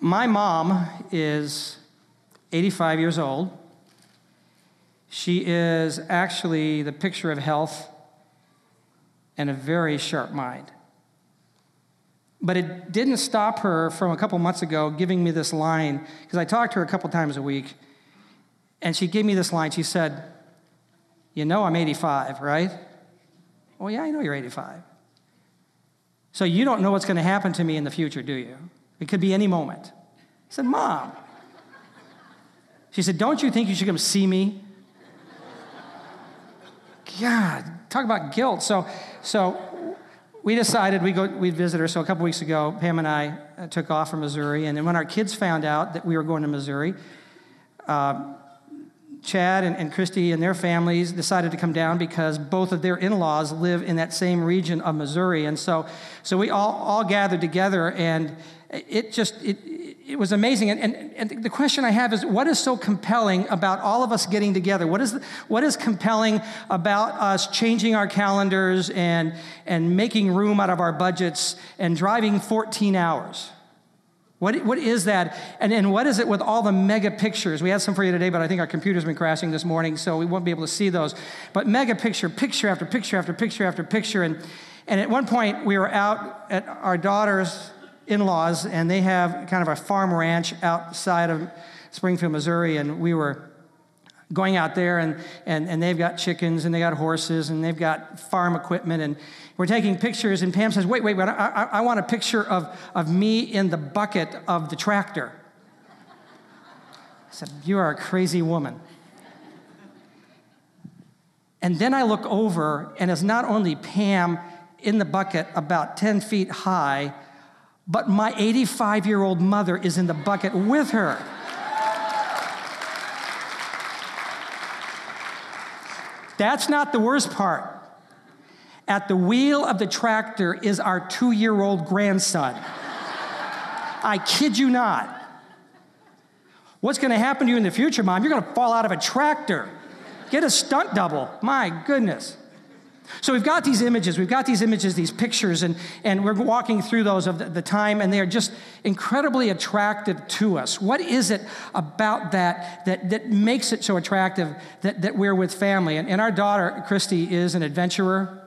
My mom is 85 years old. She is actually the picture of health and a very sharp mind. But it didn't stop her from a couple months ago giving me this line, because I talked to her a couple times a week, and she gave me this line. She said, You know, I'm 85, right? Well, yeah, I know you're 85. So you don't know what's going to happen to me in the future, do you? It could be any moment. I said, Mom. She said, Don't you think you should come see me? God, talk about guilt. So, so we decided we go we'd visit her. So a couple weeks ago, Pam and I uh, took off from Missouri, and then when our kids found out that we were going to Missouri, uh, Chad and, and Christy and their families decided to come down because both of their in-laws live in that same region of Missouri, and so so we all all gathered together, and it just it it was amazing. And, and, and, the question I have is what is so compelling about all of us getting together? What is, what is compelling about us changing our calendars and, and making room out of our budgets and driving 14 hours? What, what is that? And, and what is it with all the mega pictures? We had some for you today, but I think our computer's been crashing this morning, so we won't be able to see those. But mega picture, picture after picture after picture after picture. And, and at one point, we were out at our daughter's in laws, and they have kind of a farm ranch outside of Springfield, Missouri, and we were going out there and, and, and they've got chickens and they got horses and they've got farm equipment and we're taking pictures and pam says wait wait wait I, I, I want a picture of, of me in the bucket of the tractor. I said you are a crazy woman. And then i look over and it's not only pam in the bucket about 10 feet high but my 85 year old mother is in the bucket with her. That's not the worst part. At the wheel of the tractor is our two year old grandson. I kid you not. What's to happen to you in the future, mom? You're to fall out of a tractor. Get a stunt double. My goodness. So we've got these images, we've got these images, these pictures, and, and we're walking through those of the, the, time, and they are just incredibly attractive to us. What is it about that that, that makes it so attractive that, that we're with family? And, and our daughter, Christy, is an adventurer.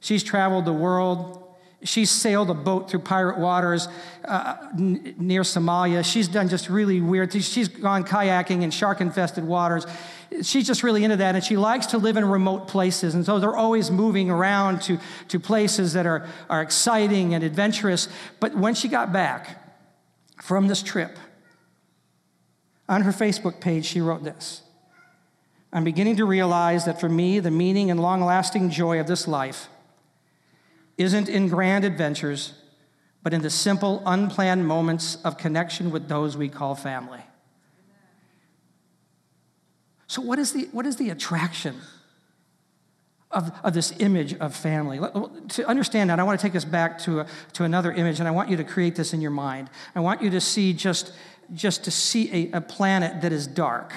She's traveled the world. She's sailed a boat through pirate waters uh, n- near Somalia. She's done just really weird things. She's gone kayaking in shark infested waters she's just really into that, and she likes to live in remote places. And so they're always moving around to, to places that are, are exciting and adventurous. But when she got back from this trip, on her Facebook page, she wrote this I'm beginning to realize that for me, the meaning and long lasting joy of this life isn't in grand adventures, but in the simple, unplanned moments of connection with those we call family. So, what is the, what is the attraction of, of this image of family? To understand that, I want to take us back to, a, to another image, and I want you to create this in your mind. I want you to see just, just to see a, a planet that is dark.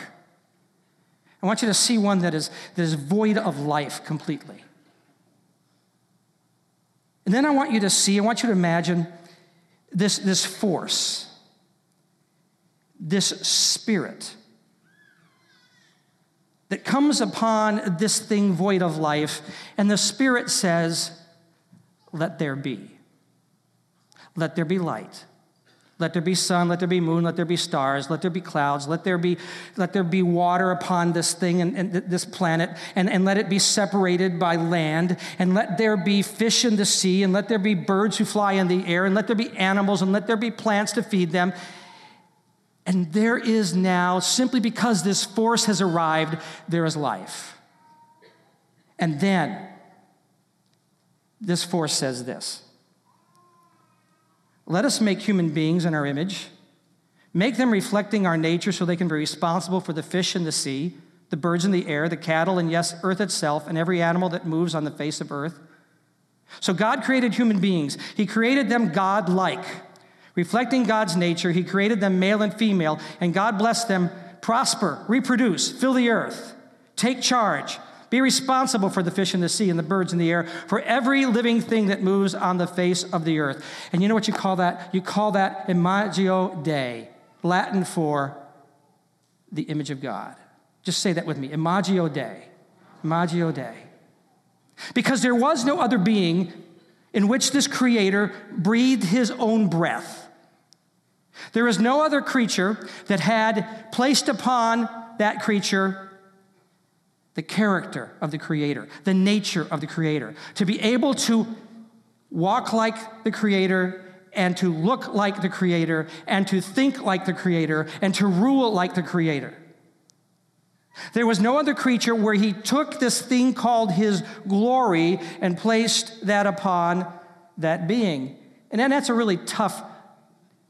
I want you to see one that is, that is void of life completely. And then I want you to see, I want you to imagine this, this force, this spirit that comes upon this thing void of life, and the Spirit says, Let there be. Let there be light. Let there be sun, let there be moon, let there be stars, let there be clouds, let there be, let there be water upon this thing and, and this planet, and, and let it be separated by land, and let there be fish in the sea, and let there be birds who fly in the air, and let there be animals, and let there be plants to feed them. And there is now, simply because this force has arrived, there is life. And then this force says this Let us make human beings in our image, make them reflecting our nature so they can be responsible for the fish in the sea, the birds in the air, the cattle, and yes, earth itself, and every animal that moves on the face of earth. So God created human beings, He created them God like. Reflecting God's nature, He created them male and female, and God blessed them. Prosper, reproduce, fill the earth, take charge, Be responsible for the fish in the sea and the birds in the air, for every living thing that moves on the face of the earth. And you know what you call that? You call that Imago Dei, Latin for the image of God. Just say that with me Imago Dei. Imago Dei. Because there was no other being in which this creator breathed his own breath. There is no other creature that had placed upon that creature the character of the Creator, the nature of the Creator, to be able to walk like the Creator and to look like the Creator and to think like the Creator and to rule like the Creator. There was no other creature where he took this thing called his glory and placed that upon that being. And then that's a really tough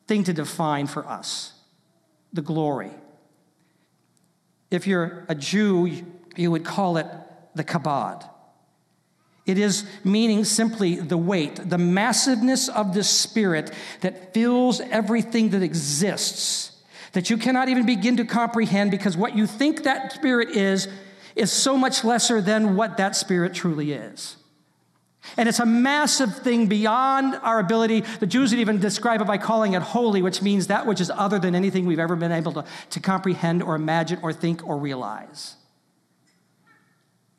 thing to define for us the glory. If you're a Jew, you would call it the kabod. It is meaning simply the weight, the massiveness of the spirit that fills everything that exists, that you cannot even begin to comprehend because what you think that spirit is, is so much lesser than what that spirit truly is. And it's a massive thing beyond our ability. The Jews would even describe it by calling it holy, which means that which is other than anything we've ever been able to, to comprehend or imagine or think or realize.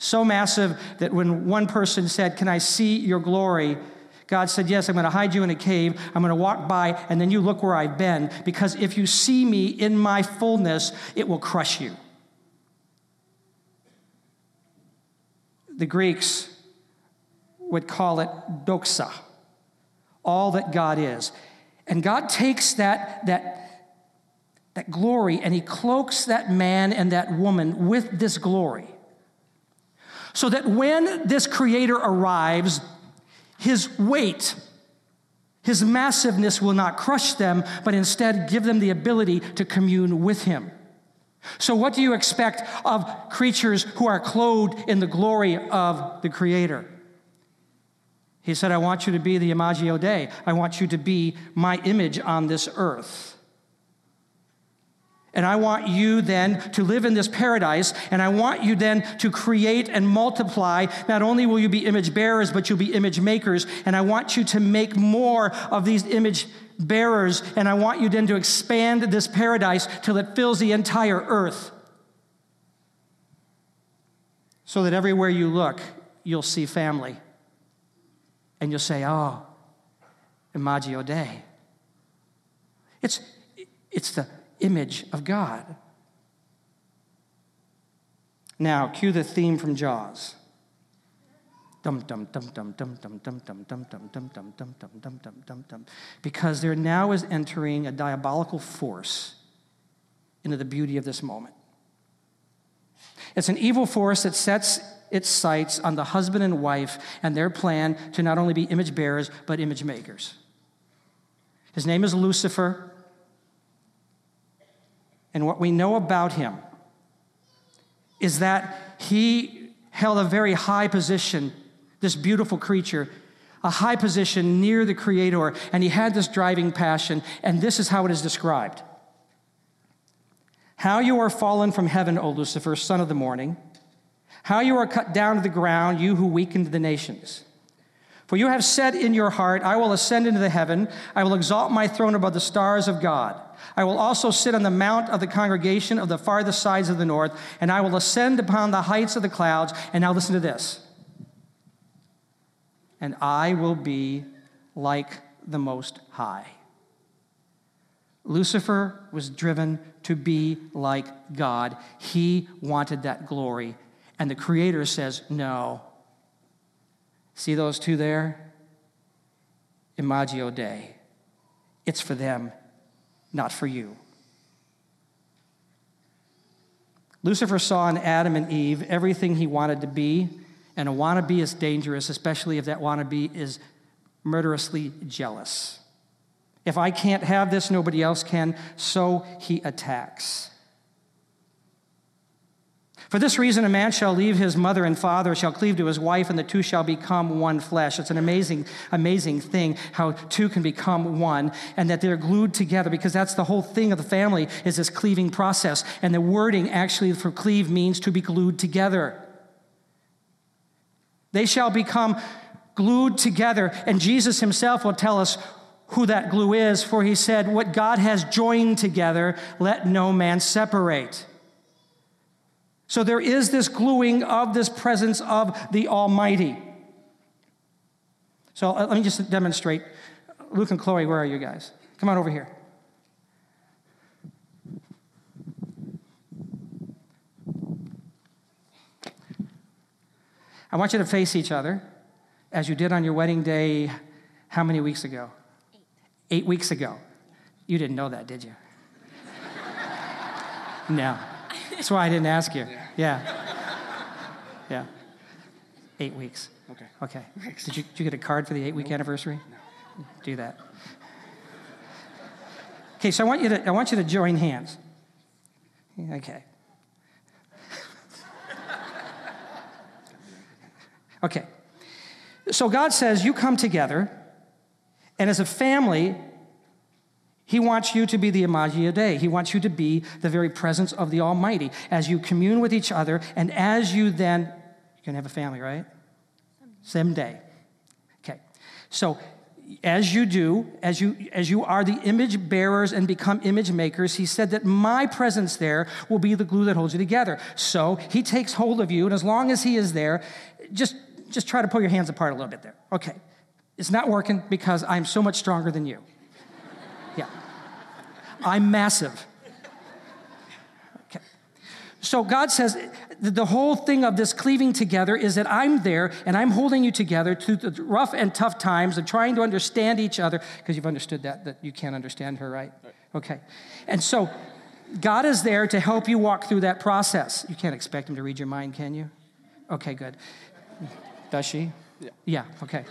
So massive that when one person said, Can I see your glory? God said, Yes, I'm going to hide you in a cave. I'm going to walk by, and then you look where I've been, because if you see me in my fullness, it will crush you. The Greeks would call it doxa, all that God is. And God takes that, that, that glory and He cloaks that man and that woman with this glory so that when this creator arrives, his weight, his massiveness will not crush them, but instead give them the ability to commune with him. So, what do you expect of creatures who are clothed in the glory of the Creator? He said, I want you to be the Imago Dei. I want you to be my image on this earth. And I want you then to live in this paradise, and I want you then to create and multiply. Not only will you be image bearers, but you'll be image makers. And I want you to make more of these image bearers, and I want you then to expand this paradise till it fills the entire earth. So that everywhere you look, you'll see family. And you'll say, Oh, Imago Dei. It's, it's the image of God. Now, cue the theme from Jaws. Dum dum dum dum dum dum dum dum dum dum dum dum dum dum dum dum dum dum. Because there now is entering a diabolical force into the beauty of this moment. It's an evil force that sets its sights on the husband and wife and their plan to not only be image bearers, but image makers. His name is Lucifer. And what we know about him is that he held a very high position, this beautiful creature, a high position near the Creator, and he had this driving passion, and this is how it is described. How you are fallen from heaven, O Lucifer, son of the morning. How you are cut down to the ground, you who weakened the nations. For you have said in your heart, I will ascend into the heaven, I will exalt my throne above the stars of God. I will also sit on the mount of the congregation of the farthest sides of the north, and I will ascend upon the heights of the clouds. And now listen to this. And I will be like the Most High. Lucifer was driven to be like God. He wanted that glory. And the Creator says, No. See those two there? Imago Dei. It's for them not for you. Lucifer saw in Adam and Eve everything he wanted to be, and a wannabe is dangerous, especially if that wannabe is murderously jealous. If I can't have this, nobody else can, so he attacks. For this reason, a man shall leave his mother and father, shall cleave to his wife, and the two shall become one flesh. It's an amazing, amazing thing how two can become one and that they're glued together because that's the whole thing of the family is this cleaving process. And the wording actually for cleave means to be glued together. They shall become glued together. And Jesus himself will tell us who that glue is, for he said, What God has joined together, let no man separate. So there is this gluing of this presence of the Almighty. So uh, let me just demonstrate. Luke and Chloe, where are you guys? Come on over here. I want you to face each other as you did on your wedding day how many weeks ago? Eight. Eight weeks ago. You didn't know that, did you? no. That's why I didn't ask you. Yeah. Yeah. Eight weeks. Okay. Okay. Did you, did you get a card for the eight week anniversary? No. Do that. Okay, so I want you to, I want you to join hands. Okay. Okay. So God says, You come together, and as a family, He wants you to be the Imago Dei. He wants you to be the very presence of the Almighty as you commune with each other, and as you then, you're going to have a family, right? Someday. Okay. So as you do, as you, as you are the image bearers and become image makers, he said that my presence there will be the glue that holds you together. So he takes hold of you, and as long as he is there, just just try to pull your hands apart a little bit there. Okay. It's not working because I'm so much stronger than you. I'm massive. Okay. So God says the whole thing of this cleaving together is that I'm there and I'm holding you together through the rough and tough times of trying to understand each other because you've understood that that you can't understand her, right? Okay. And so God is there to help you walk through that process. You can't expect him to read your mind, can you? Okay, good. Does she? Yeah. Yeah, okay.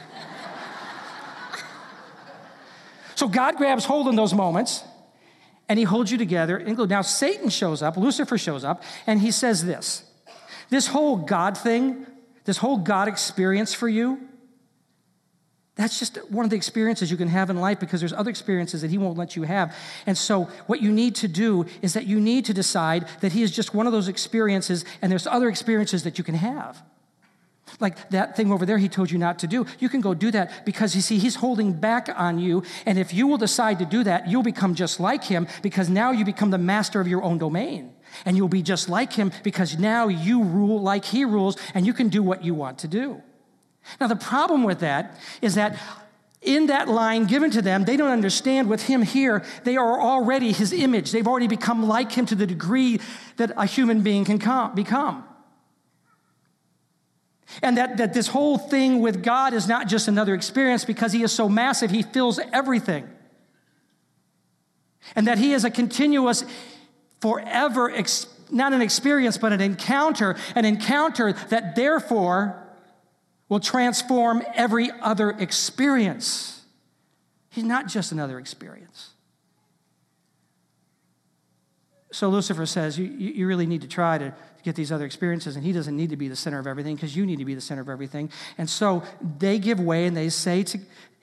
so God grabs hold in those moments and he holds you together. Now, Satan shows up, Lucifer shows up, and he says this this whole God thing, this whole God experience for you, that's just one of the experiences you can have in life because there's other experiences that he won't let you have. And so, what you need to do is that you need to decide that he is just one of those experiences, and there's other experiences that you can have. Like that thing over there he told you not to do. You can go do that because you see, he's holding back on you. And if you will decide to do that, you'll become just like him because now you become the master of your own domain. And you'll be just like him because now you rule like he rules and you can do what you want to do. Now, the problem with that is that in that line given to them, they don't understand with him here, they are already his image. They've already become like him to the degree that a human being can come, become. And that, that this whole thing with God is not just another experience because He is so massive, He fills everything. And that He is a continuous, forever, ex- not an experience, but an encounter, an encounter that therefore will transform every other experience. He's not just another experience. So Lucifer says, you, you really need to try to get these other experiences, and he doesn't need to be the center of everything because you need to be the center of everything. And so they give way and they say to,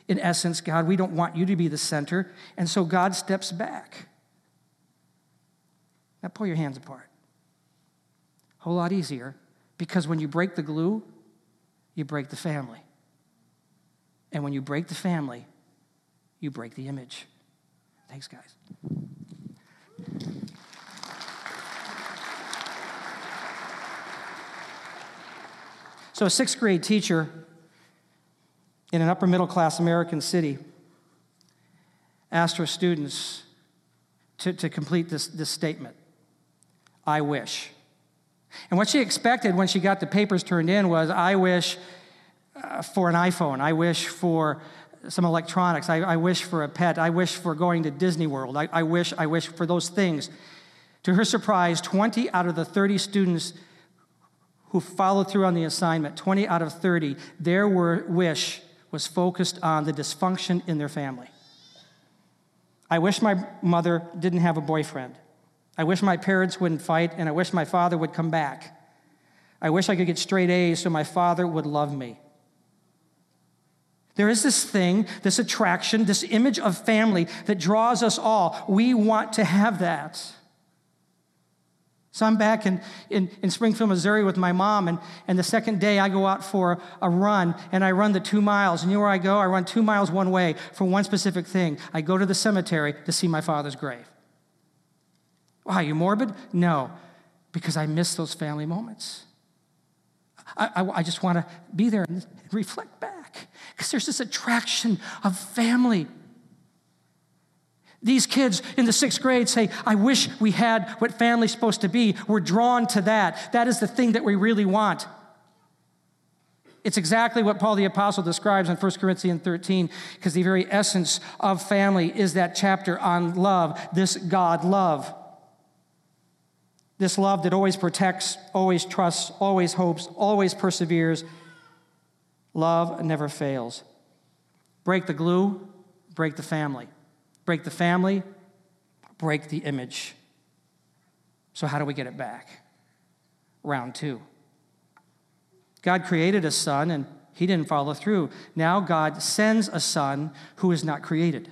in essence, God, we don't want you to be the center. And so God steps back. Now pull your hands apart. A whole lot easier because when you break the glue, you break the family. And when you break the family, you break the image. Thanks, guys. So, a sixth grade teacher in an upper middle class American city asked her students to, to complete this, this statement I wish. And what she expected when she got the papers turned in was I wish uh, for an iPhone, I wish for some electronics, I, I, wish for a pet, I wish for going to Disney World, I, I wish, I wish for those things. To her surprise, 20 out of the 30 students who followed through on the assignment, 20 out of 30, their wish was focused on the dysfunction in their family. I wish my mother didn't have a boyfriend. I wish my parents wouldn't fight, and I wish my father would come back. I wish I could get straight A's so my father would love me. There is this thing, this attraction, this image of family that draws us all. We want to have that. So I'm back in, in, in, Springfield, Missouri with my mom, and, and the second day I go out for a run, and I run the two miles. And you know where I go? I run two miles one way for one specific thing. I go to the cemetery to see my father's grave. Why, you morbid? No, because I miss those family moments. I, I, I just want to be there and reflect back, because there's this attraction of family these kids in the sixth grade say, I wish we had what family's supposed to be. We're drawn to that. That is the thing that we really want. It's exactly what Paul the Apostle describes in 1 Corinthians 13, because the very essence of family is that chapter on love, this God love. This love that always protects, always trusts, always hopes, always perseveres. Love never fails. Break the glue, break the family break the family, break the image. So, how do we get it back? Round two. God created a son and he didn't follow through. Now, God sends a son who is not created,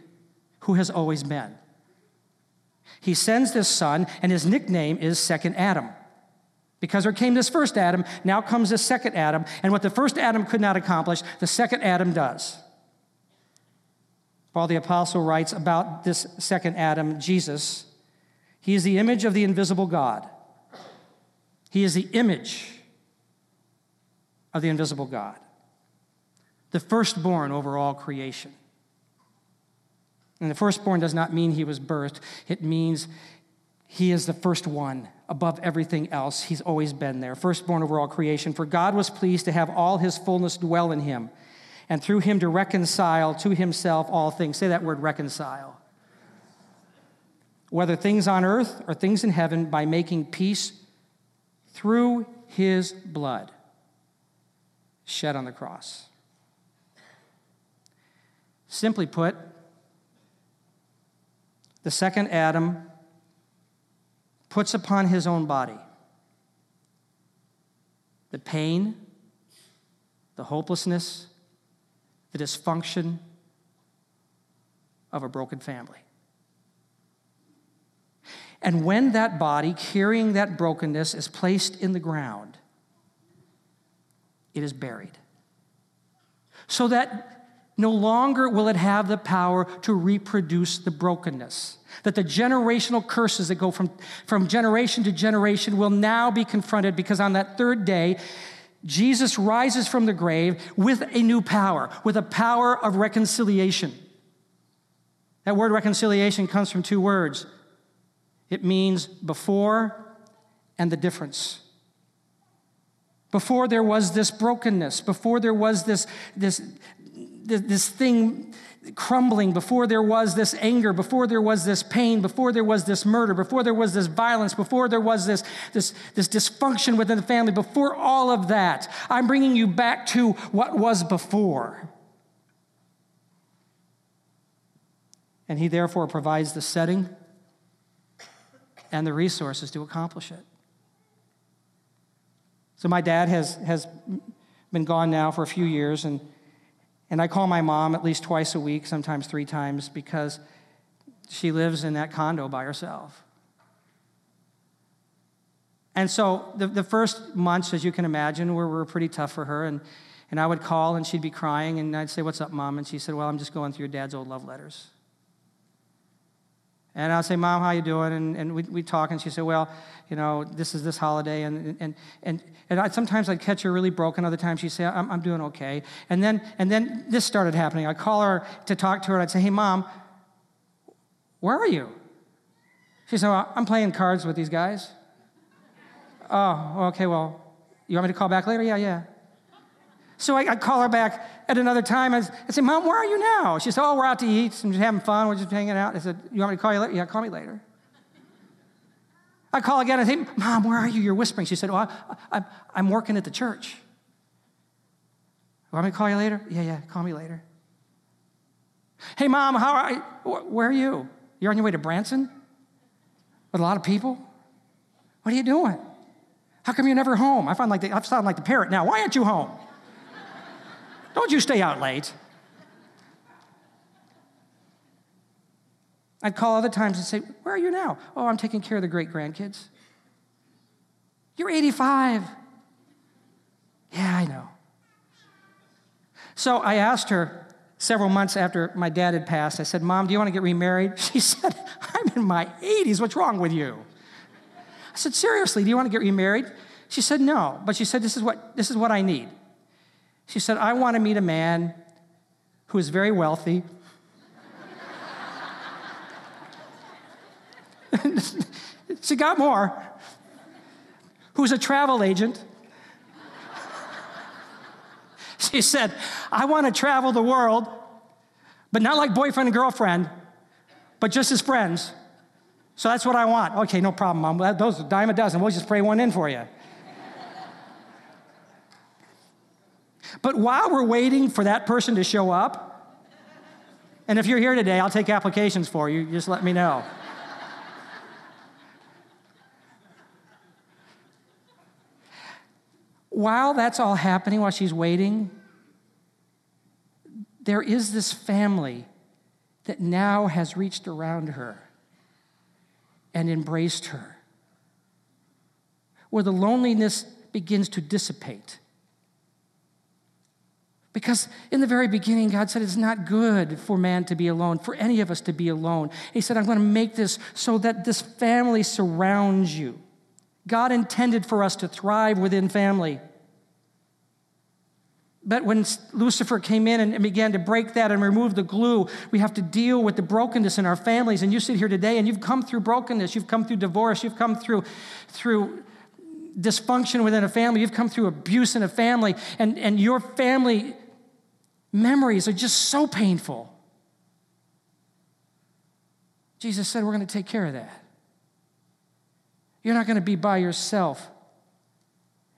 who has always been. He sends this son, and his nickname is Second Adam. Because there came this first Adam, now comes this second Adam, and what the first Adam could not accomplish, the second Adam does. Paul the Apostle writes about this second Adam, Jesus. He is the image of the invisible God. He is the image of the invisible God, the firstborn over all creation. And the firstborn does not mean he was birthed, it means he is the first one above everything else. He's always been there, firstborn over all creation. For God was pleased to have all his fullness dwell in him and through him to reconcile to himself all things. Say that word reconcile. Whether things on earth or things in heaven, by making peace through his blood shed on the cross. Simply put, the second Adam puts upon his own body the pain, the hopelessness, the dysfunction of a broken family. And when that body carrying that brokenness is placed in the ground, it is buried. So that no longer will it have the power to reproduce the brokenness. That the generational curses that go from, from generation to generation will now be confronted because on that third day, Jesus rises from the grave with a new power, with a power of reconciliation. That word reconciliation comes from two words it means before and the difference. Before there was this brokenness, before there was this, this, this, thing crumbling, before there was this anger, before there was this pain, before there was this murder, before there was this violence, before there was this, this, this dysfunction within the family, before all of that, I'm bringing you back to what was before. And he therefore provides the setting and the resources to accomplish it. So my dad has, has been gone now for a few years, and and I call my mom at least twice a week, sometimes three times, because she lives in that condo by herself. And so the, the first months, as you can imagine, were, were pretty tough for her. And, and I would call and she'd be crying, and I'd say, What's up, mom? And she said, Well, I'm just going through your dad's old love letters. And I'll say, Mom, how you doing? And, and we'd, we'd talk, and she'd say, Well, you know, this is this holiday. And, and, and, and I, sometimes I'd catch her really broken. Other times she'd say, I'm, I'm doing okay. And then, and then this started happening. I'd call her to talk to her, and I'd say, Hey, Mom, where are you? She said, well, I'm playing cards with these guys. oh, okay, well, you want me to call back later? Yeah, yeah. So I, would call her back at another time. I'd, I'd say, Mom, where are you now? She said, Oh, we're out to eat and having fun. We're just hanging out. I said, You want me to call you later? Yeah, call me later. I call again. I say, Mom, where are you? You're whispering. She said, Oh, I, am working at the church. Want me to call you later? Yeah, yeah, call me later. Hey, Mom, how are you? Where are you? You're on your way to Branson? With a lot of people? What are you doing? How come you're never home? I find like the, I sound like the parrot now. Why aren't you home? Don't you stay out late. I'd call other times and say, Where are you now? Oh, I'm taking care of the great grandkids. You're 85. Yeah, I know. So I asked her several months after my dad had passed, I said, Mom, do you want to get remarried? She said, I'm in my 80s. What's wrong with you? I said, Seriously, do you want to get remarried? She said, No. But she said, This is what, this is what I need. She said, I want to meet a man who is very wealthy. she got more. Who's a travel agent. She said, I want to travel the world, but not like boyfriend and girlfriend, but just as friends. So that's what I want. Okay, no problem, Mom. Those are dime a dozen. We'll just pray one in for you. But while we're waiting for that person to show up, and if you're here today, I'll take applications for you. Just let me know. while that's all happening, while she's waiting, there is this family that now has reached around her and embraced her, where the loneliness begins to dissipate. Because in the very beginning, God said it's not good for man to be alone, for any of us to be alone. He said, I'm going to make this so that this family surrounds you. God intended for us to thrive within family. But when Lucifer came in and began to break that and remove the glue, we have to deal with the brokenness in our families. And you sit here today and you've come through brokenness, you've come through divorce, you've come through, through dysfunction within a family, you've come through abuse in a family, and, and your family memories are just so painful. Jesus said, We're going to take care of that. You're not going to be by yourself.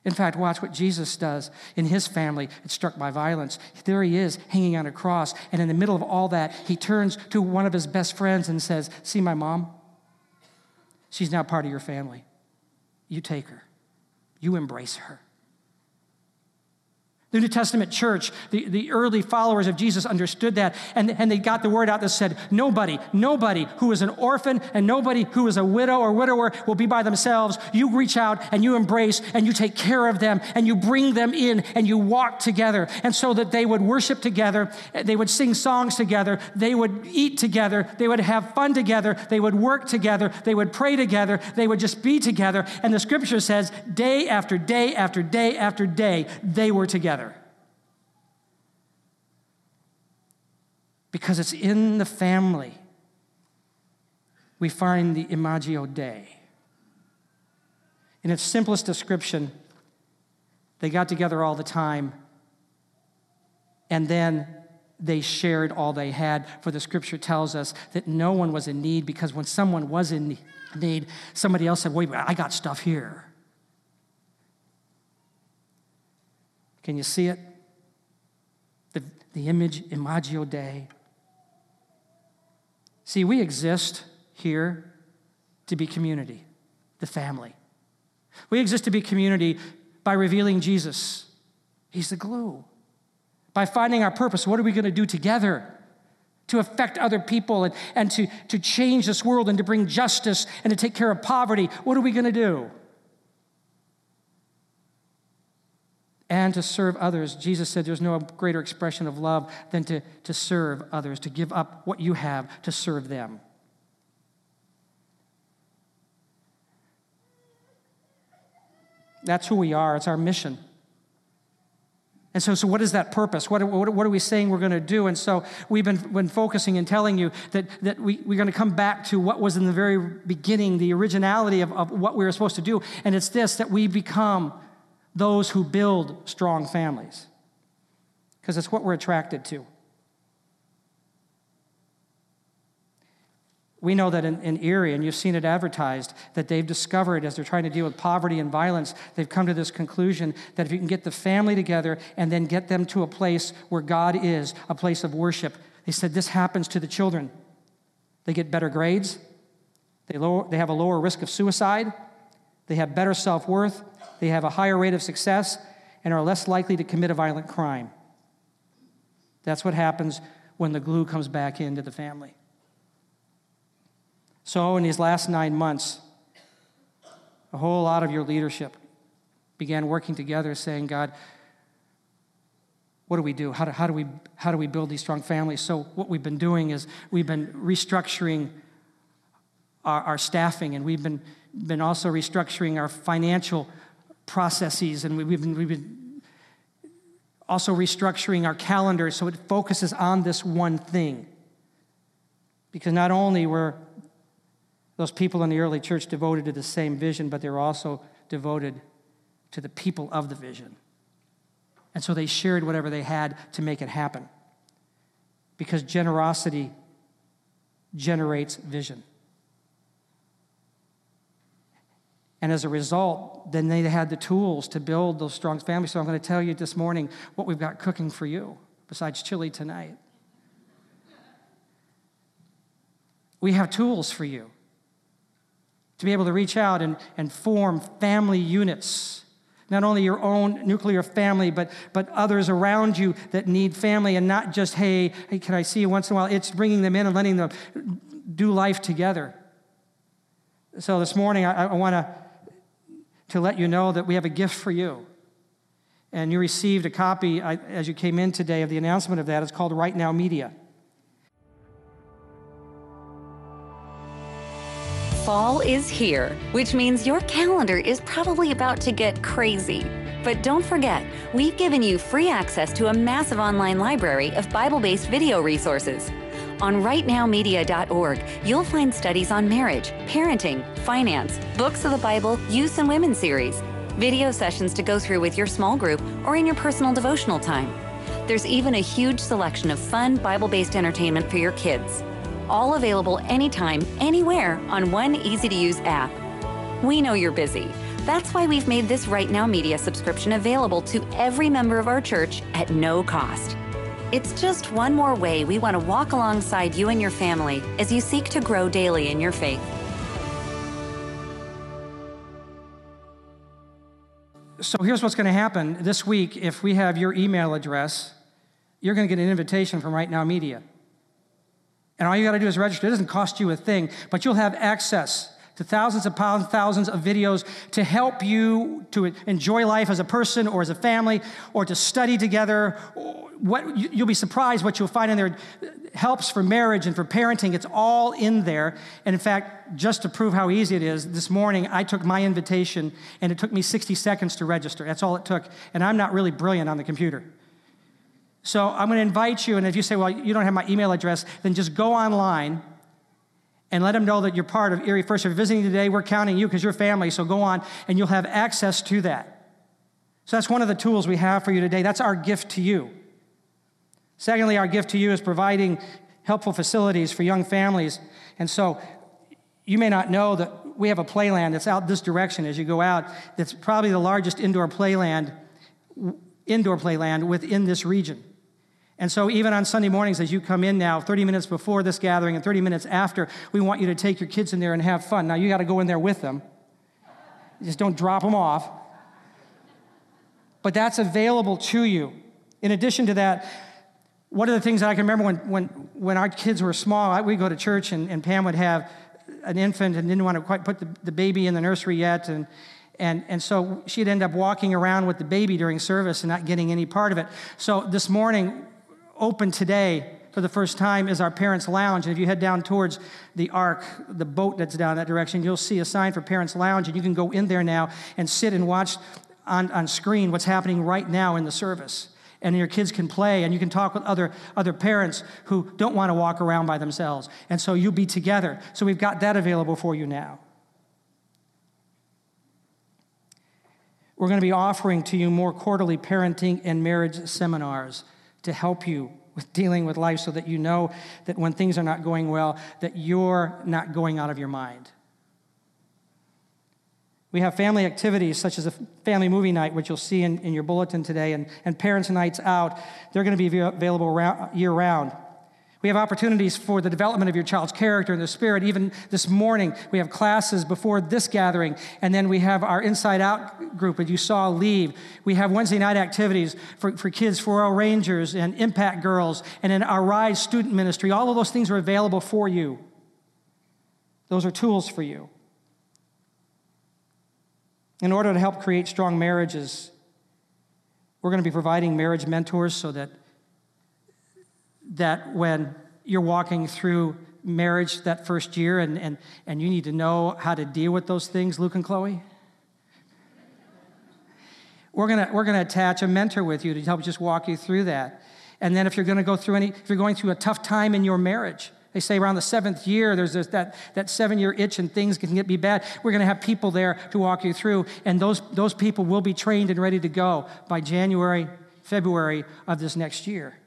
In fact, watch what Jesus does in his family. It's struck by violence. There he is, hanging on a cross. And in the middle of all that, he turns to one of his best friends and says, See my mom? She's now part of your family. You take her, you embrace her. The New Testament church, the, the early followers of Jesus understood that, and, and they got the word out that said, Nobody, nobody who is an orphan and nobody who is a widow or widower will be by themselves. You reach out and you embrace and you take care of them and you bring them in and you walk together. And so that they would worship together, they would sing songs together, they would eat together, they would have fun together, they would work together, they would pray together, they would just be together. And the scripture says, day after day after day after day, they were together. Because it's in the family we find the Imago Dei. In its simplest description, they got together all the time and then they shared all they had. For the scripture tells us that no one was in need because when someone was in need, somebody else said, Wait, I got stuff here. Can you see it? The, the image, Imago Dei. See, we exist here to be community, the family. We exist to be community by revealing Jesus. He's the glue. By finding our purpose, what are we going to do together? To affect other people and, and to, to change this world and to bring justice and to take care of poverty. What are we going to do? And to serve others. Jesus said there's no greater expression of love than to, to serve others, to give up what you have to serve them. That's who we are, it's our mission. And so, so what is that purpose? What, what, what are we saying we're going to do? And so we've been, been focusing and telling you that, that we, we're going to come back to what was in the very beginning, the originality of, of what we were supposed to do. And it's this that we become those who build strong families, because it's what we're attracted to. We know that in, in, Erie, and you've seen it advertised, that they've discovered as they're trying to deal with poverty and violence, they've come to this conclusion that if you can get the family together and then get them to a place where God is, a place of worship, they said this happens to the children. They get better grades, they, lower, they have a lower risk of suicide, they have better self worth, they have a higher rate of success, and are less likely to commit a violent crime. That's what happens when the glue comes back into the family. So, in these last nine months, a whole lot of your leadership, began working together, saying, God, what do we do? How do, how, do we, how do we build these strong families? So, what we've been doing is we've been restructuring our, our staffing, and we've been, been also restructuring our financial processes, and we've been, we've been also restructuring our calendar so it focuses on this one thing. Because not only were those people in the early church devoted to the same vision, but they were also devoted to the people of the vision. And so they shared whatever they had to make it happen. Because generosity generates vision. And as a result, then they had the tools to build those strong families. So I'm going to tell you this morning what we've got cooking for you, besides chili tonight. We have tools for you to be able to reach out and, and form family units not only your own nuclear family, but, but others around you that need family, and not just, hey, hey, can I see you once in a while? It's bringing them in and letting them do life together. So this morning, I, I want to to let you know that we have a gift for you. And you received a copy as you came in today of the announcement of that. It's called Right Now Media. Fall is here, which means your calendar is probably about to get crazy. But don't forget, we've given you free access to a massive online library of Bible based video resources. On rightnowmedia.org, you'll find studies on marriage, parenting, finance, books of the Bible, youth and women's series, video sessions to go through with your small group or in your personal devotional time. There's even a huge selection of fun Bible based entertainment for your kids all available anytime, anywhere on one easy to use app. We know you're busy. That's why we've made this Right Now Media subscription available to every member of our church at no cost. It's just one more way we want to walk alongside you and your family as you seek to grow daily in your faith. So here's what's going to happen this week if we have your email address, you're going to get an invitation from Right Now Media. And all you got to do is register. It doesn't cost you a thing, but you'll have access to thousands of pounds, thousands of videos to help you to enjoy life as a person or as a family or to study together. What you'll be surprised what you'll find in there helps for marriage and for parenting. It's all in there. And in fact, just to prove how easy it is, this morning I took my invitation and it took me 60 seconds to register. That's all it took. And I'm not really brilliant on the computer. So I'm going to invite you, and if you say, well, you don't have my email address, then just go online and let them know that you're part of Erie First. If you're visiting today, we're counting you because you're family, so go on and you'll have access to that. So that's one of the tools we have for you today. That's our gift to you. Secondly, our gift to you is providing helpful facilities for young families. And so you may not know that we have a playland that's out this direction as you go out, that's probably the largest indoor playland, indoor playland within this region. And so, even on Sunday mornings, as you come in now, 30 minutes before this gathering and 30 minutes after, we want you to take your kids in there and have fun. Now, you got to go in there with them, just don't drop them off. But that's available to you. In addition to that, one of the things that I can remember when, when, when our kids were small, we'd go to church and, and Pam would have an infant and didn't want to quite put the, the baby in the nursery yet. And, and, and so she'd end up walking around with the baby during service and not getting any part of it. So this morning, open today for the first time is our parents' lounge. And if you head down towards the ark, the boat that's down that direction, you'll see a sign for parents' lounge. And you can go in there now and sit and watch on, on screen what's happening right now in the service. And your kids can play, and you can talk with other, other parents who don't want to walk around by themselves. And so you'll be together. So we've got that available for you now. We're going to be offering to you more quarterly parenting and marriage seminars to help you with dealing with life so that you know that when things are not going well, that you're not going out of your mind. We have family activities such as a family movie night, which you'll see in, in your bulletin today, and, and parents' nights out. They're going to be available year round. We have opportunities for the development of your child's character and the spirit. Even this morning, we have classes before this gathering, and then we have our Inside Out group that you saw leave. We have Wednesday night activities for, for kids, for our Rangers and Mpact Girls, and in our Rise student ministry. All of those things are available for you. Those are tools for you. In order to help create strong marriages, we're going to be providing marriage mentors so that, that when you're walking through marriage that first year and, and, and you need to know how to deal with those things, Luke and Chloe, we're to we're gonna attach a mentor with you to help just walk you through that. And then if you're to go through any, if you're going through a tough time in your marriage, they say around the seventh year, there's this, that, that seven year itch and things can get be bad. We're going to have people there to walk you through, and those, those people will be trained and ready to go by January, February of this next year.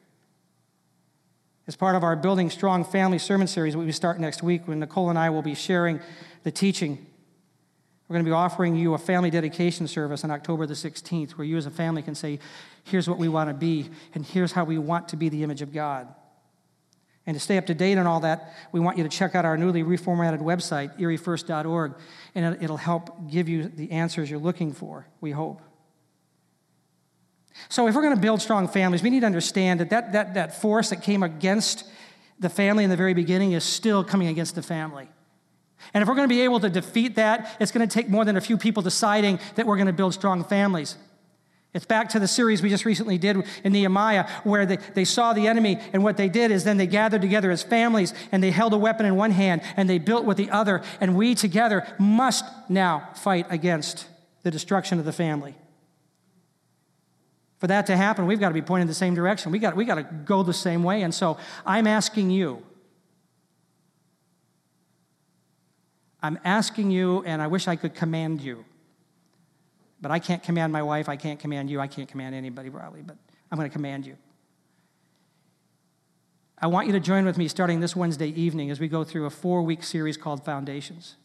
As part of our Building Strong Family Sermon Series, we start next week, when Nicole and I will be sharing the teaching. We're going to be offering you a family dedication service on October the 16th, where you as a family can say, Here's what we want to be, and here's how we want to be the image of God. And to stay up to date on all that, we want you to check out our newly reformatted website, eriefirst.org, and it'll help give you the answers you're looking for, we hope. So, if we're going to build strong families, we need to understand that that, that, that force that came against the family in the very beginning is still coming against the family. And if we're going to be able to defeat that, it's going to take more than a few people deciding that we're going to build strong families. It's back to the series we just recently did in Nehemiah, where they, they saw the enemy, and what they did is then they gathered together as families and they held a weapon in one hand and they built with the other. And we together must now fight against the destruction of the family. For that to happen, we've got to be pointing in the same direction. We got, we got to go the same way. And so I'm asking you, I'm asking you, and I wish I could command you. But I can't command my wife, I can't command you, I can't command anybody probably, but I'm going to command you. I want you to join with me starting this Wednesday evening as we go through a four week series called Foundations.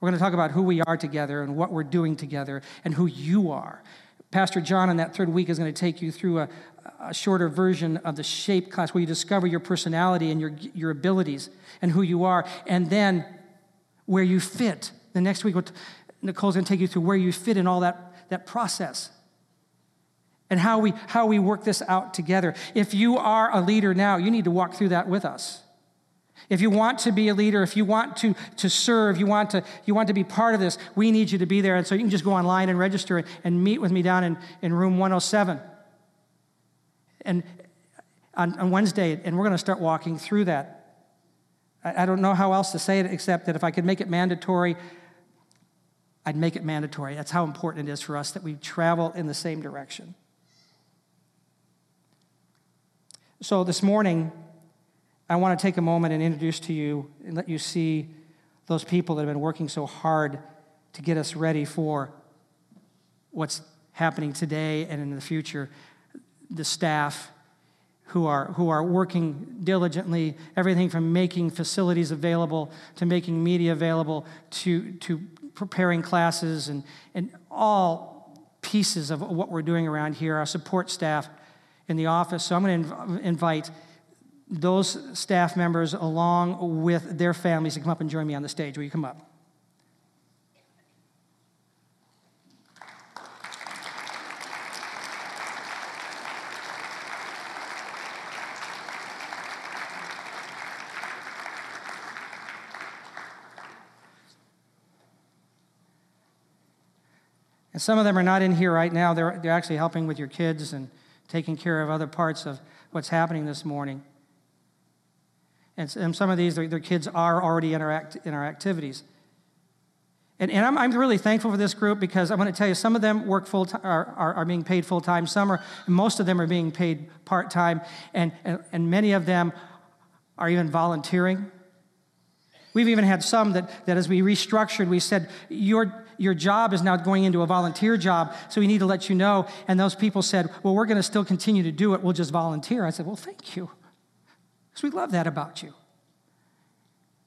We're going to talk about who we are together and what we're doing together and who you are. Pastor John, in that third week, is going to take you through a, a shorter version of the shape class where you discover your personality and your, your abilities and who you are, and then where you fit. The next week, Nicole's going to take you through where you fit in all that, that process and how we, how we work this out together. If you are a leader now, you need to walk through that with us. If you want to be a leader, if you want to, to serve, you want to, you want to be part of this, we need you to be there. And so you can just go online and register and meet with me down in, in room 107. And on, on Wednesday, and we're going to start walking through that. I, I don't know how else to say it except that if I could make it mandatory, I'd make it mandatory. That's how important it is for us that we travel in the same direction. So this morning, I want to take a moment and introduce to you and let you see those people that have been working so hard to get us ready for what's happening today and in the future. The staff who are, who are working diligently, everything from making facilities available to making media available to, to preparing classes and, and all pieces of what we're doing around here, our support staff in the office. So I'm going to inv- invite those staff members along with their families to come up and join me on the stage. Will you come up? And some of them are not in here right now. They're, they're actually helping with your kids and taking care of other parts of what's happening this morning. And, some of these, their, kids are already in our, in our activities. And, and I'm, I'm, really thankful for this group because I'm going to tell you, some of them work full time, are, are, are, being paid full time. Some are, most of them are being paid part time. And, and, and many of them are even volunteering. We've even had some that, that as we restructured, we said, your, your job is now going into a volunteer job, so we need to let you know. And those people said, Well, we're going to still continue to do it. We'll just volunteer. I said, Well, thank you. Because we love that about you.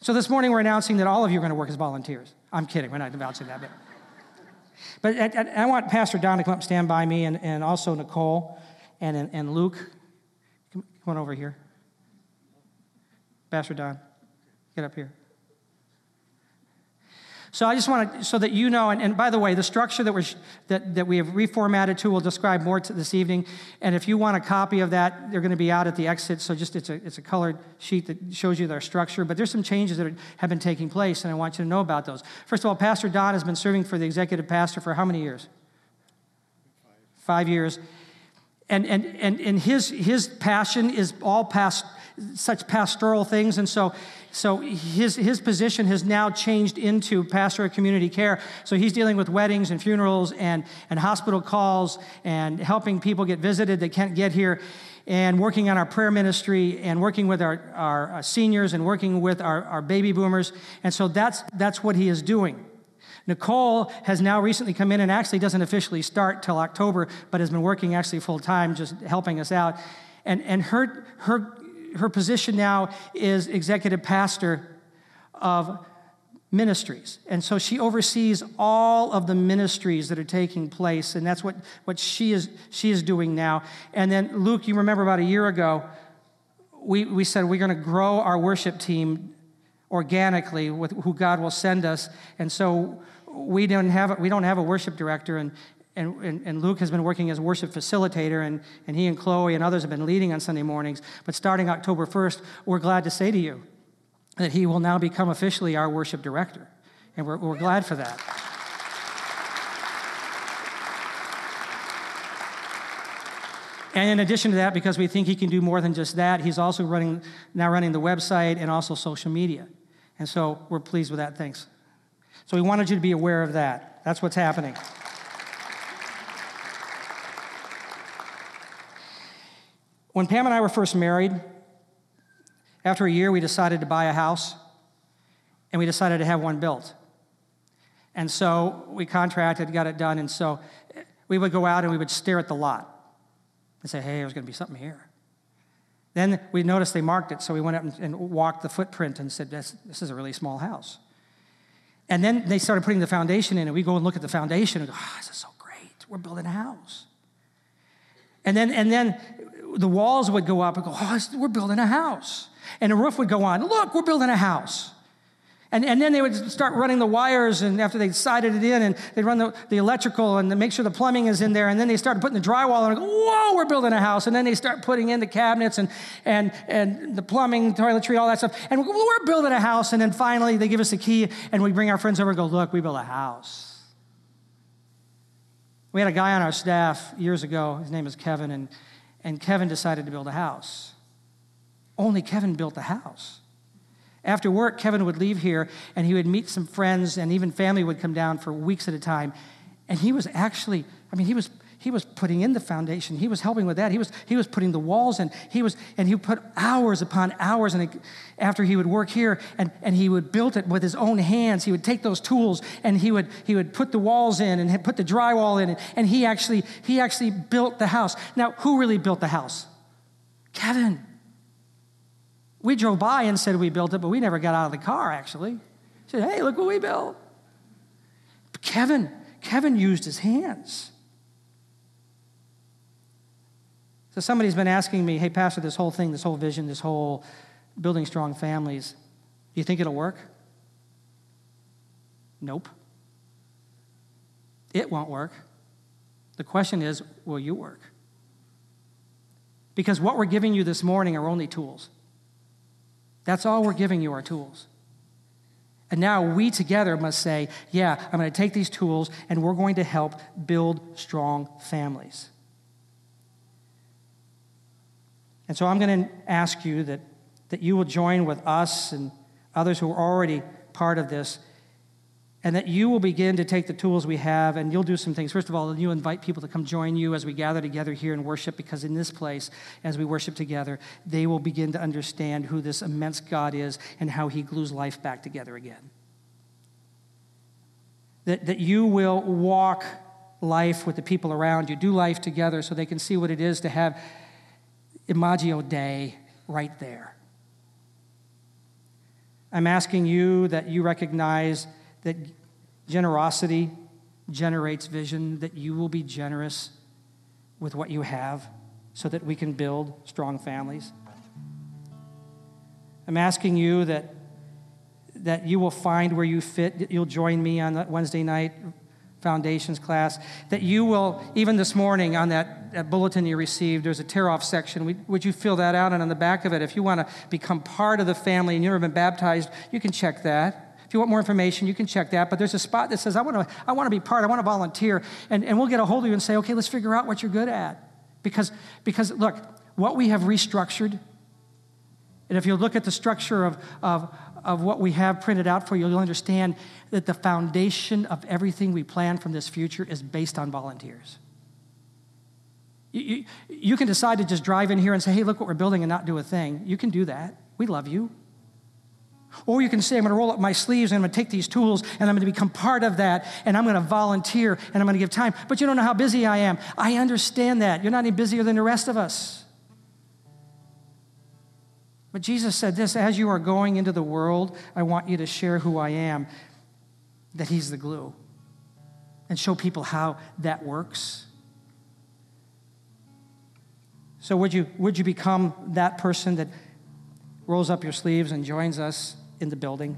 So this morning we're announcing that all of you are going to work as volunteers. I'm kidding. We're not announcing that bit. But I, I, want Pastor Don to come up and stand by me, and, and also Nicole and, and Luke. Come on over here. Pastor Don, get up here. So I just want to, so that you know, and, and by the way, the structure that, we're, that, that we have reformatted to will describe more to this evening. And if you want a copy of that, they're going to be out at the exit. So just it's a, it's a colored sheet that shows you their structure. But there's some changes that have been taking place, and I want you to know about those. First of all, Pastor Don has been serving for the executive pastor for how many years? Five, Five years. And, and, and, and his, his passion is all past such pastoral things. And so so his, his position has now changed into pastor of community care. So he's dealing with weddings and funerals and, and hospital calls and helping people get visited that can't get here and working on our prayer ministry and working with our, our, our seniors and working with our, our baby boomers. And so that's, that's what he is doing. Nicole has now recently come in and actually doesn't officially start till October, but has been working actually full time, just helping us out. And, and her, her her position now is executive pastor of ministries. And so she oversees all of the ministries that are taking place, and that's what, what she, is, she is doing now. And then, Luke, you remember about a year ago, we, we said we're going to grow our worship team organically with who God will send us. And so we don't have, we don't have a worship director, and, and, and, and, Luke has been working as worship facilitator, and, and he and Chloe and others have been leading on Sunday mornings. But starting October 1st, we're glad to say to you that he will now become officially our worship director. And we're, we're glad for that. And in addition to that, because we think he can do more than just that, he's also running, now running the website and also social media. And so we're pleased with that. Thanks. So we wanted you to be aware of that. That's what's happening. When Pam and I were first married, after a year, we decided to buy a house and we decided to have one built. And so we contracted, got it done, and so we would go out and we would stare at the lot and say, hey, there's going to be something here. Then we noticed they marked it, so we went up and, walked the footprint and said, this, this is a really small house. And then they started putting the foundation in, and we go and look at the foundation and go, oh, this is so great. We're building a house. And then, and then the walls would go up and go, oh, we're building a house. And the roof would go on, look, we're building a house. And, and then they would start running the wires, and after they sided it in, and they'd run the, the electrical and make sure the plumbing is in there. And then they started putting the drywall and go, whoa, we're building a house. And then they start putting in the cabinets and, and, and the plumbing, toiletry, all that stuff. And we're building a house. And then finally, they give us a key, and we bring our friends over and go, look, we built a house. We had a guy on our staff years ago. His name is Kevin, and and Kevin decided to build a house. Only Kevin built the house. After work, Kevin would leave here and he would meet some friends, and even family would come down for weeks at a time. And he was actually, I mean, he was he was putting in the foundation. He was helping with that. He was, he was putting the walls in. He was, and he put hours upon hours. And after he would work here, and, and he would build it with his own hands. He would take those tools and he would, he would put the walls in and put the drywall in. And he actually, he actually built the house. Now, who really built the house? Kevin. We drove by and said we built it, but we never got out of the car, actually. Said, hey, look what we built. Kevin, Kevin used his hands. So somebody's been asking me, hey, Pastor, this whole thing, this whole vision, this whole building strong families, do you think it'll work? Nope. It won't work. The question is, will you work? Because what we're giving you this morning are only tools. That's all we're giving you are tools. And now we together must say, yeah, I'm going to take these tools and we're going to help build strong families. And so I'm going to ask you that, that you will join with us and others who are already part of this, and that you will begin to take the tools we have and you'll do some things. First of all, you invite people to come join you as we gather together here and worship, because in this place, as we worship together, they will begin to understand who this immense God is and how he glues life back together again. That, that you will walk life with the people around you, do life together so they can see what it is to have Imago Dei right there. I'm asking you that you recognize that generosity generates vision, that you will be generous with what you have so that we can build strong families. I'm asking you that, that you will find where you fit. You'll join me on Wednesday night foundations class. That you will, even this morning on that, that bulletin you received, there's a tear off section. Would you fill that out? And on the back of it, if you want to become part of the family and you've never been baptized, you can check that. If you want more information, you can check that. But there's a spot that says, I want to, I want to be part, I want to volunteer. And, and we'll get a hold of you and say, okay, let's figure out what you're good at. Because, because look, what we have restructured, and if you look at the structure of, of, of what we have printed out for you, you'll understand that the foundation of everything we plan from this future is based on volunteers. You, you, you, can decide to just drive in here and say, hey, look what we're building and not do a thing. You can do that. We love you. Or you can say, I'm going to roll up my sleeves and I'm going to take these tools and I'm going to become part of that and I'm going to volunteer and I'm going to give time. But you don't know how busy I am. I understand that. You're not any busier than the rest of us. But Jesus said this as you are going into the world, I want you to share who I am, that He's the glue, and show people how that works. So, would you, would you become that person that rolls up your sleeves and joins us in the building?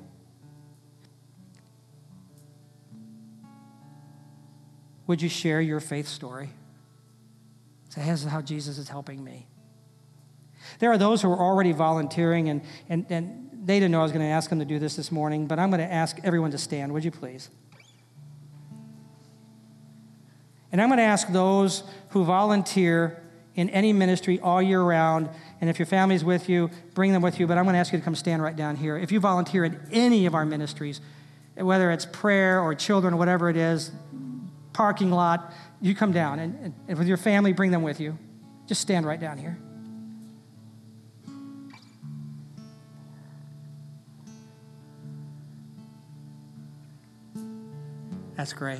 Would you share your faith story? Say, this is how Jesus is helping me. There are those who are already volunteering, and, and, and they didn't know I was going to ask them to do this this morning, but I'm going to ask everyone to stand. Would you please? And I'm going to ask those who volunteer in any ministry all year round, and if your family's with you, bring them with you, but I'm going to ask you to come stand right down here. If you volunteer in any of our ministries, whether it's prayer or children or whatever it is, parking lot, you come down. And, and with your family, bring them with you. Just stand right down here. That's great.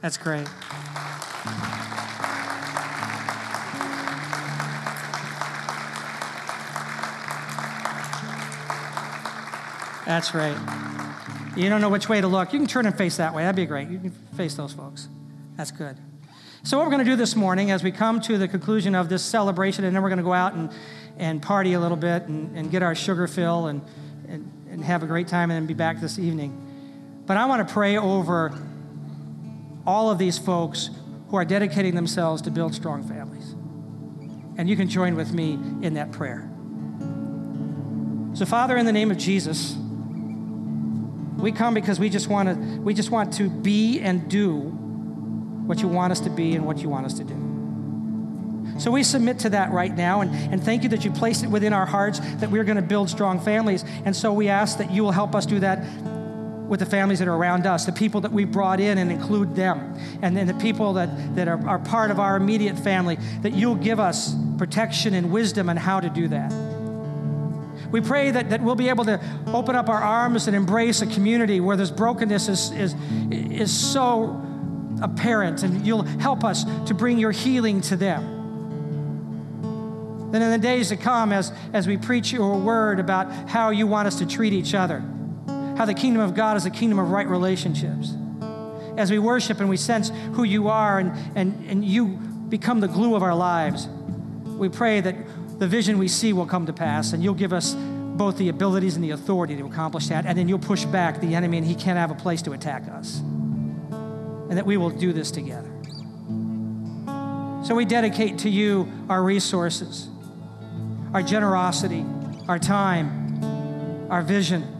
That's great. That's right. You don't know which way to look. You can turn and face that way. That'd be great. You can face those folks. That's good. So, what we're going to do this morning as we come to the conclusion of this celebration, and then we're going to go out and, and party a little bit and, and get our sugar fill and, and, and have a great time and then be back this evening. But I want to pray over all of these folks who are dedicating themselves to build strong families. And you can join with me in that prayer. So, Father, in the name of Jesus, we come because we just want to we just want to be and do what you want us to be and what you want us to do. So we submit to that right now, and, and thank you that you placed it within our hearts that we're going to build strong families. And so we ask that you will help us do that with the families that are around us, the people that we brought in and include them, and then the people that, that are, are part of our immediate family, that you'll give us protection and wisdom on how to do that. We pray that, that we'll be able to open up our arms and embrace a community where this brokenness is, is, is so apparent, and you'll help us to bring your healing to them. Then in the days to come, as, as we preach your word about how you want us to treat each other, how the kingdom of God is a kingdom of right relationships. As we worship and we sense who you are and, and, and you become the glue of our lives, we pray that the vision we see will come to pass and you'll give us both the abilities and the authority to accomplish that. And then you'll push back the enemy and he can't have a place to attack us. And that we will do this together. So we dedicate to you our resources, our generosity, our time, our vision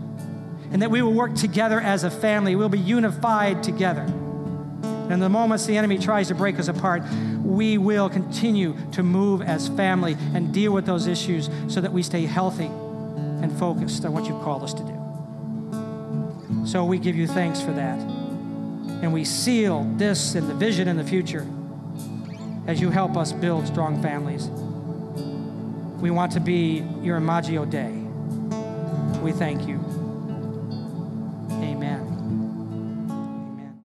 and that we will work together as a family. We'll be unified together. And the moments the enemy tries to break us apart, we will continue to move as family and deal with those issues so that we stay healthy and focused on what you've called us to do. So we give you thanks for that. And we seal this in the vision in the future as you help us build strong families. We want to be your Imago Dei. We thank you.